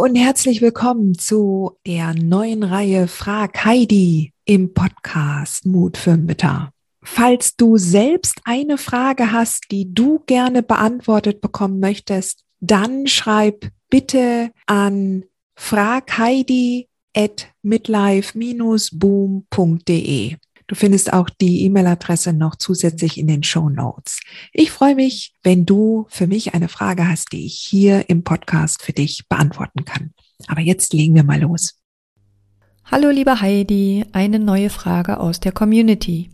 Und herzlich willkommen zu der neuen Reihe Frag Heidi im Podcast Mut für Mütter. Falls du selbst eine Frage hast, die du gerne beantwortet bekommen möchtest, dann schreib bitte an fragheidi at midlife-boom.de. Du findest auch die E-Mail-Adresse noch zusätzlich in den Show Notes. Ich freue mich, wenn du für mich eine Frage hast, die ich hier im Podcast für dich beantworten kann. Aber jetzt legen wir mal los. Hallo liebe Heidi, eine neue Frage aus der Community.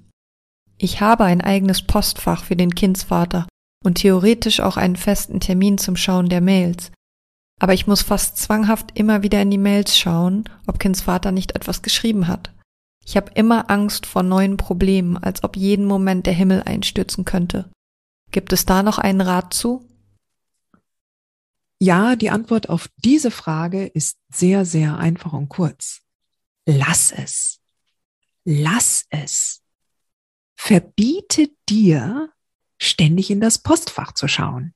Ich habe ein eigenes Postfach für den Kindsvater und theoretisch auch einen festen Termin zum Schauen der Mails. Aber ich muss fast zwanghaft immer wieder in die Mails schauen, ob Kindsvater nicht etwas geschrieben hat. Ich habe immer Angst vor neuen Problemen, als ob jeden Moment der Himmel einstürzen könnte. Gibt es da noch einen Rat zu? Ja, die Antwort auf diese Frage ist sehr, sehr einfach und kurz. Lass es. Lass es. Verbiete dir, ständig in das Postfach zu schauen.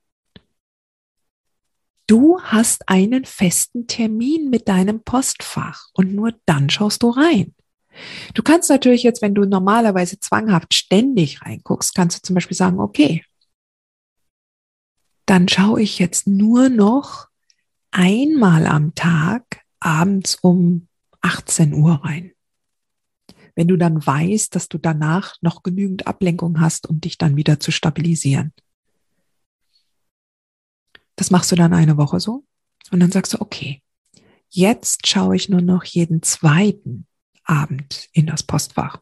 Du hast einen festen Termin mit deinem Postfach und nur dann schaust du rein. Du kannst natürlich jetzt, wenn du normalerweise zwanghaft ständig reinguckst, kannst du zum Beispiel sagen, okay, dann schaue ich jetzt nur noch einmal am Tag abends um 18 Uhr rein. Wenn du dann weißt, dass du danach noch genügend Ablenkung hast, um dich dann wieder zu stabilisieren. Das machst du dann eine Woche so und dann sagst du, okay, jetzt schaue ich nur noch jeden zweiten Abend in das Postfach.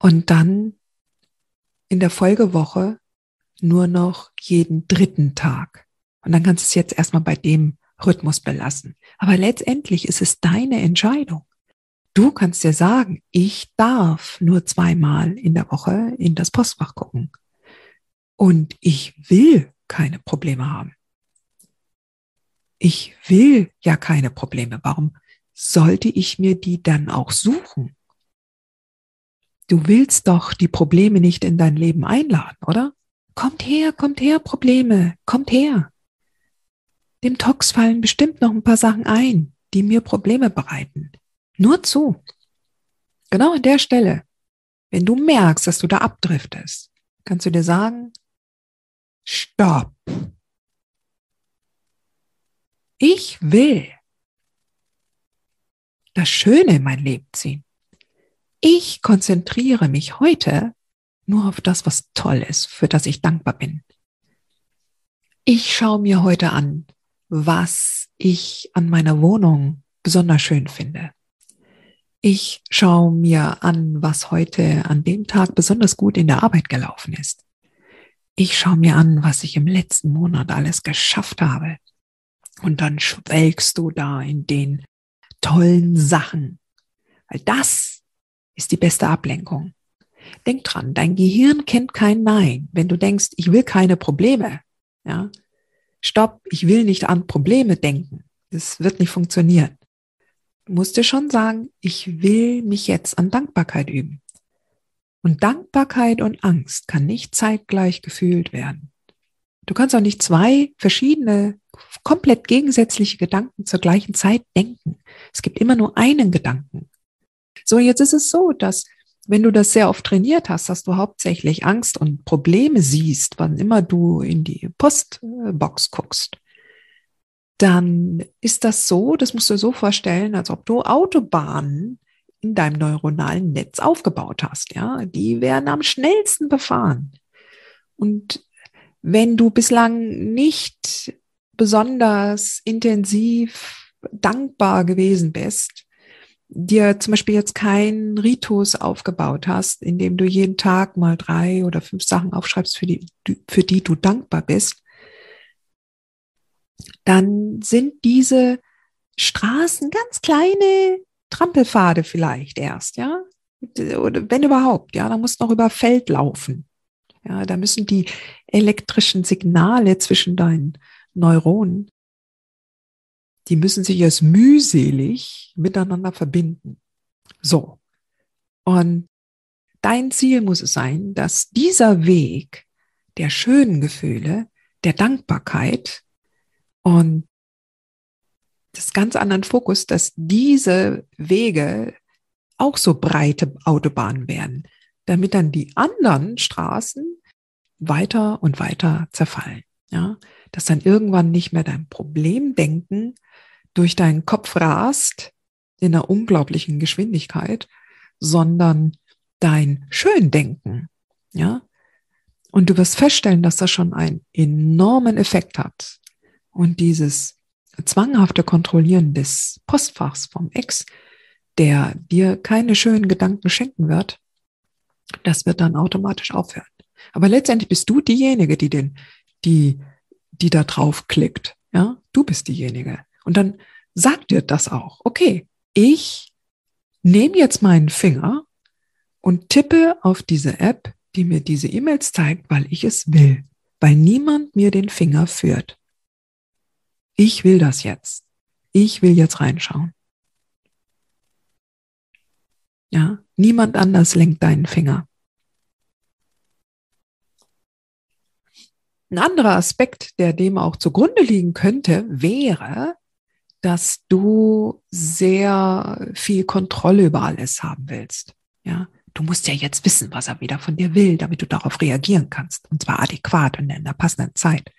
Und dann in der Folgewoche nur noch jeden dritten Tag. Und dann kannst du es jetzt erstmal bei dem Rhythmus belassen. Aber letztendlich ist es deine Entscheidung. Du kannst dir sagen, ich darf nur zweimal in der Woche in das Postfach gucken. Und ich will keine Probleme haben ich will ja keine Probleme. Warum sollte ich mir die dann auch suchen? Du willst doch die Probleme nicht in dein Leben einladen, oder? Kommt her, kommt her, Probleme, kommt her. Dem Tox fallen bestimmt noch ein paar Sachen ein, die mir Probleme bereiten. Nur zu. Genau an der Stelle, wenn du merkst, dass du da abdriftest, kannst du dir sagen, stopp. Ich will das Schöne in mein Leben ziehen. Ich konzentriere mich heute nur auf das, was toll ist, für das ich dankbar bin. Ich schaue mir heute an, was ich an meiner Wohnung besonders schön finde. Ich schaue mir an, was heute an dem Tag besonders gut in der Arbeit gelaufen ist. Ich schaue mir an, was ich im letzten Monat alles geschafft habe. Und dann schwelgst du da in den tollen Sachen. Weil das ist die beste Ablenkung. Denk dran, dein Gehirn kennt kein Nein. Wenn du denkst, ich will keine Probleme, ja, stopp, ich will nicht an Probleme denken. Das wird nicht funktionieren. Du musst dir schon sagen, ich will mich jetzt an Dankbarkeit üben. Und Dankbarkeit und Angst kann nicht zeitgleich gefühlt werden. Du kannst auch nicht zwei verschiedene, komplett gegensätzliche Gedanken zur gleichen Zeit denken. Es gibt immer nur einen Gedanken. So, jetzt ist es so, dass wenn du das sehr oft trainiert hast, dass du hauptsächlich Angst und Probleme siehst, wann immer du in die Postbox guckst, dann ist das so, das musst du so vorstellen, als ob du Autobahnen in deinem neuronalen Netz aufgebaut hast. Ja, die werden am schnellsten befahren. Und wenn du bislang nicht besonders intensiv dankbar gewesen bist, dir zum Beispiel jetzt keinen Ritus aufgebaut hast, in dem du jeden Tag mal drei oder fünf Sachen aufschreibst, für die, für die du dankbar bist, dann sind diese Straßen ganz kleine Trampelpfade vielleicht erst, ja. Oder wenn überhaupt, ja, da musst du noch über Feld laufen. Ja, da müssen die elektrischen Signale zwischen deinen Neuronen die müssen sich erst mühselig miteinander verbinden. So. Und dein Ziel muss es sein, dass dieser Weg der schönen Gefühle, der Dankbarkeit und des ganz anderen Fokus, dass diese Wege auch so breite Autobahnen werden, damit dann die anderen Straßen weiter und weiter zerfallen. Ja, dass dann irgendwann nicht mehr dein Problemdenken durch deinen Kopf rast in einer unglaublichen Geschwindigkeit, sondern dein Schöndenken, ja. Und du wirst feststellen, dass das schon einen enormen Effekt hat. Und dieses zwanghafte Kontrollieren des Postfachs vom Ex, der dir keine schönen Gedanken schenken wird, das wird dann automatisch aufhören. Aber letztendlich bist du diejenige, die den, die, die da drauf klickt. Ja, du bist diejenige. Und dann sagt dir das auch. Okay, ich nehme jetzt meinen Finger und tippe auf diese App, die mir diese E-Mails zeigt, weil ich es will, weil niemand mir den Finger führt. Ich will das jetzt. Ich will jetzt reinschauen. Ja, niemand anders lenkt deinen Finger. Ein anderer Aspekt, der dem auch zugrunde liegen könnte, wäre, dass du sehr viel Kontrolle über alles haben willst. Ja, du musst ja jetzt wissen, was er wieder von dir will, damit du darauf reagieren kannst. Und zwar adäquat und in der passenden Zeit.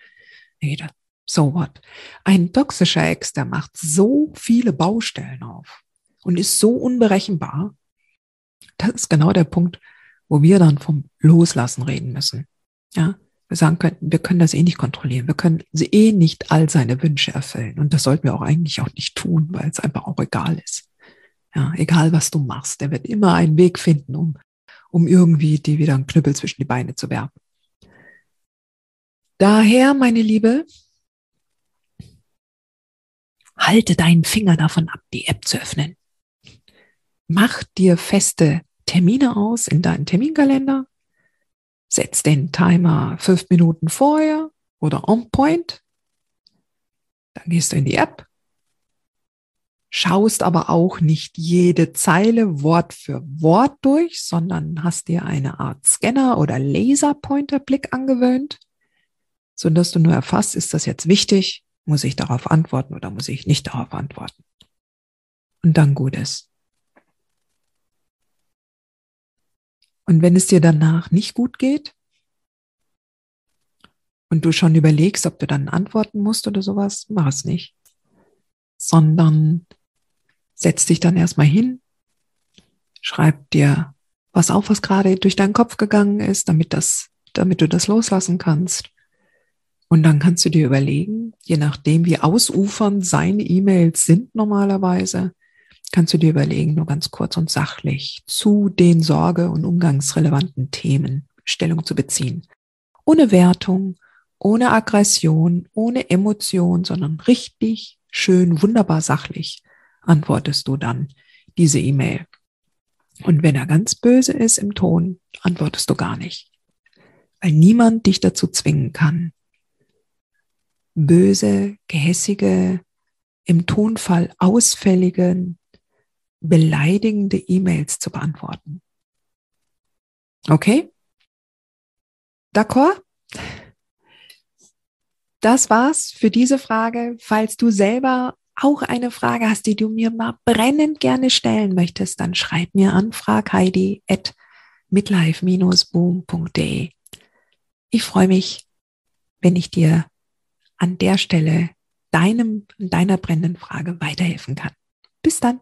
So what? Ein toxischer Ex, der macht so viele Baustellen auf und ist so unberechenbar. Das ist genau der Punkt, wo wir dann vom Loslassen reden müssen. Ja, wir sagen könnten, wir können das eh nicht kontrollieren. Wir können eh nicht all seine Wünsche erfüllen. Und das sollten wir auch eigentlich auch nicht tun, weil es einfach auch egal ist. Ja, egal was du machst, der wird immer einen Weg finden, um, um irgendwie dir wieder einen Knüppel zwischen die Beine zu werfen. Daher, meine Liebe, halte deinen Finger davon ab, die App zu öffnen. Mach dir feste Termine aus in deinen Terminkalender Setz den Timer fünf Minuten vorher oder on point. Dann gehst du in die App, schaust aber auch nicht jede Zeile Wort für Wort durch, sondern hast dir eine Art Scanner oder Laserpointer-Blick angewöhnt, sodass du nur erfasst, ist das jetzt wichtig, muss ich darauf antworten oder muss ich nicht darauf antworten. Und dann gut ist. Und wenn es dir danach nicht gut geht und du schon überlegst, ob du dann antworten musst oder sowas, mach es nicht. Sondern setz dich dann erstmal hin, schreib dir was auf, was gerade durch deinen Kopf gegangen ist, damit das, damit du das loslassen kannst. Und dann kannst du dir überlegen, je nachdem, wie ausufernd seine E-Mails sind normalerweise, kannst du dir überlegen, nur ganz kurz und sachlich zu den sorge- und umgangsrelevanten Themen Stellung zu beziehen. Ohne Wertung, ohne Aggression, ohne Emotion, sondern richtig, schön, wunderbar sachlich antwortest du dann diese E-Mail. Und wenn er ganz böse ist im Ton, antwortest du gar nicht. Weil niemand dich dazu zwingen kann. Böse, gehässige, im Tonfall ausfälligen, beleidigende E-Mails zu beantworten. Okay? D'accord? Das war's für diese Frage. Falls du selber auch eine Frage hast, die du mir mal brennend gerne stellen möchtest, dann schreib mir an fragheidi at midlife-boom.de. Ich freue mich, wenn ich dir an der Stelle deinem, deiner brennenden Frage weiterhelfen kann. Bis dann.